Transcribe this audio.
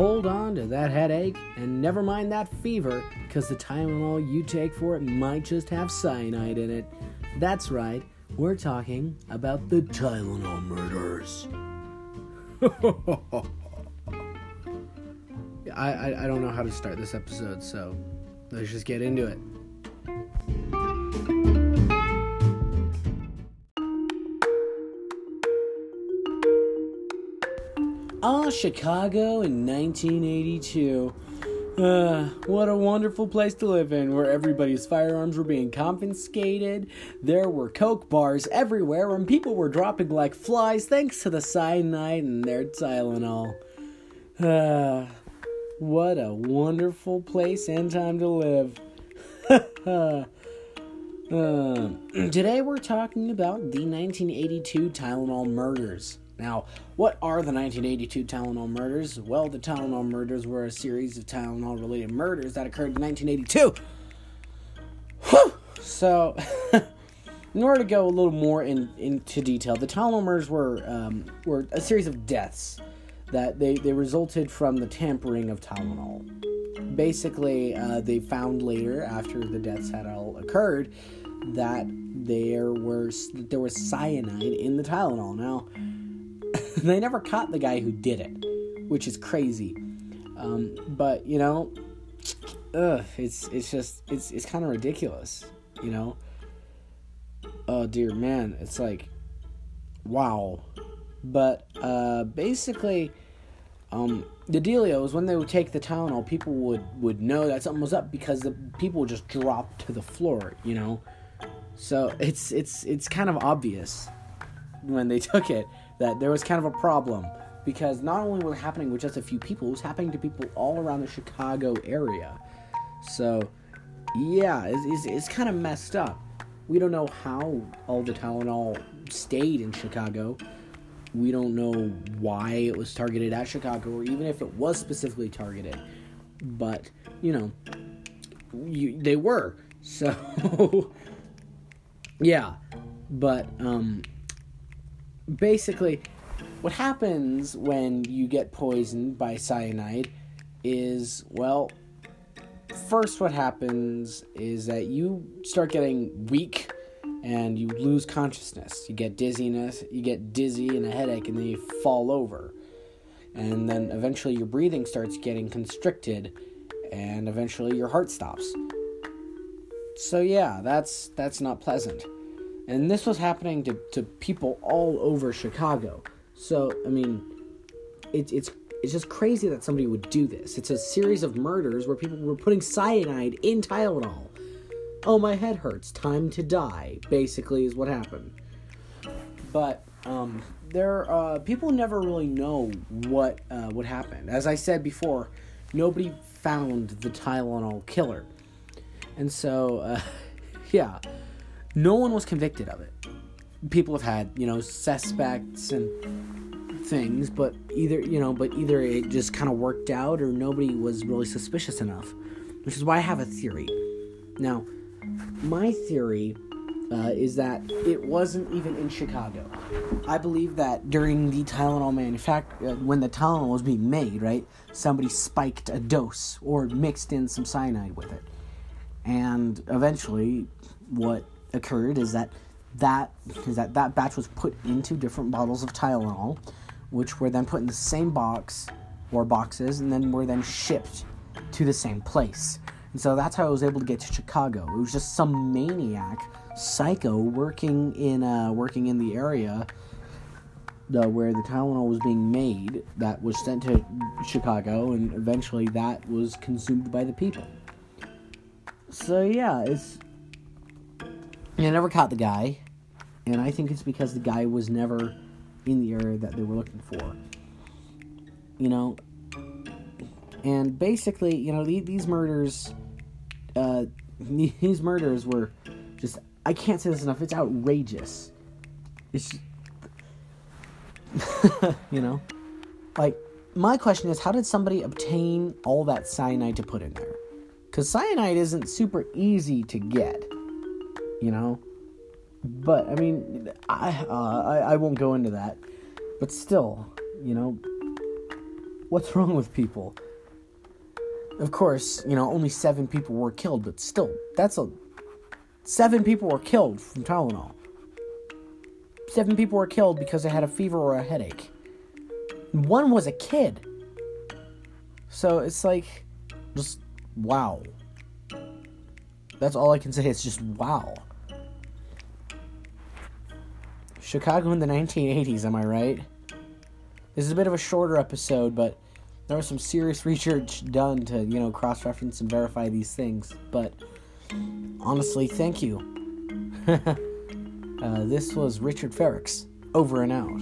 hold on to that headache and never mind that fever, because the Tylenol you take for it might just have cyanide in it. That's right, we're talking about the Tylenol murders. I, I, I don't know how to start this episode, so let's just get into it. Ah, Chicago in 1982. Uh, what a wonderful place to live in, where everybody's firearms were being confiscated. There were coke bars everywhere, and people were dropping like flies thanks to the cyanide and their Tylenol. Uh, what a wonderful place and time to live. uh, today we're talking about the 1982 Tylenol murders. Now, what are the 1982 Tylenol murders? Well, the Tylenol murders were a series of Tylenol related murders that occurred in 1982. Whew! So, in order to go a little more in, into detail, the Tylenol murders were, um, were a series of deaths that they, they resulted from the tampering of Tylenol. Basically, uh, they found later, after the deaths had all occurred, that there was there was cyanide in the Tylenol. Now, they never caught the guy who did it, which is crazy. Um, but you know, ugh, it's it's just it's it's kind of ridiculous, you know. Oh dear man, it's like, wow. But uh, basically, um, the dealio is when they would take the Tylenol, people would would know that something was up because the people would just drop to the floor, you know. So it's it's it's kind of obvious when they took it that there was kind of a problem because not only was it happening with just a few people, it was happening to people all around the Chicago area. So, yeah, it's, it's, it's kind of messed up. We don't know how all the Tylenol stayed in Chicago. We don't know why it was targeted at Chicago, or even if it was specifically targeted. But, you know, you, they were. So, yeah. But, um, basically, what happens when you get poisoned by cyanide is, well, first, what happens is that you start getting weak and you lose consciousness. You get dizziness, you get dizzy and a headache, and then you fall over. And then eventually your breathing starts getting constricted, and eventually your heart stops. So yeah, that's that's not pleasant. And this was happening to, to people all over Chicago. So, I mean, it, it's it's just crazy that somebody would do this. It's a series of murders where people were putting cyanide in Tylenol. Oh, my head hurts. Time to die. Basically, is what happened. But um, there, uh, people never really know what uh, what happened. As I said before, nobody found the Tylenol killer, and so uh, yeah, no one was convicted of it. People have had, you know, suspects and things, but either, you know, but either it just kind of worked out or nobody was really suspicious enough, which is why I have a theory. Now, my theory uh, is that it wasn't even in Chicago. I believe that during the Tylenol manufacture, uh, when the Tylenol was being made, right, somebody spiked a dose or mixed in some cyanide with it, and eventually, what occurred is that that is that that batch was put into different bottles of Tylenol, which were then put in the same box or boxes, and then were then shipped to the same place. And so that's how I was able to get to Chicago. It was just some maniac, psycho, working in uh, working in the area the, where the Tylenol was being made that was sent to Chicago, and eventually that was consumed by the people. So yeah, it's I never caught the guy, and I think it's because the guy was never in the area that they were looking for. You know, and basically, you know, these, these murders, uh, these murders were just, I can't say this enough, it's outrageous. It's, just, you know, like, my question is, how did somebody obtain all that cyanide to put in there? Because cyanide isn't super easy to get you know. But I mean, I, uh, I I won't go into that. But still, you know, What's wrong with people? Of course, you know, only seven people were killed, but still, that's a. Seven people were killed from Tylenol. Seven people were killed because they had a fever or a headache. One was a kid. So it's like, just wow. That's all I can say. It's just wow. Chicago in the 1980s, am I right? This is a bit of a shorter episode, but there was some serious research done to, you know, cross reference and verify these things. But honestly, thank you. uh, this was Richard Ferrix, over and out.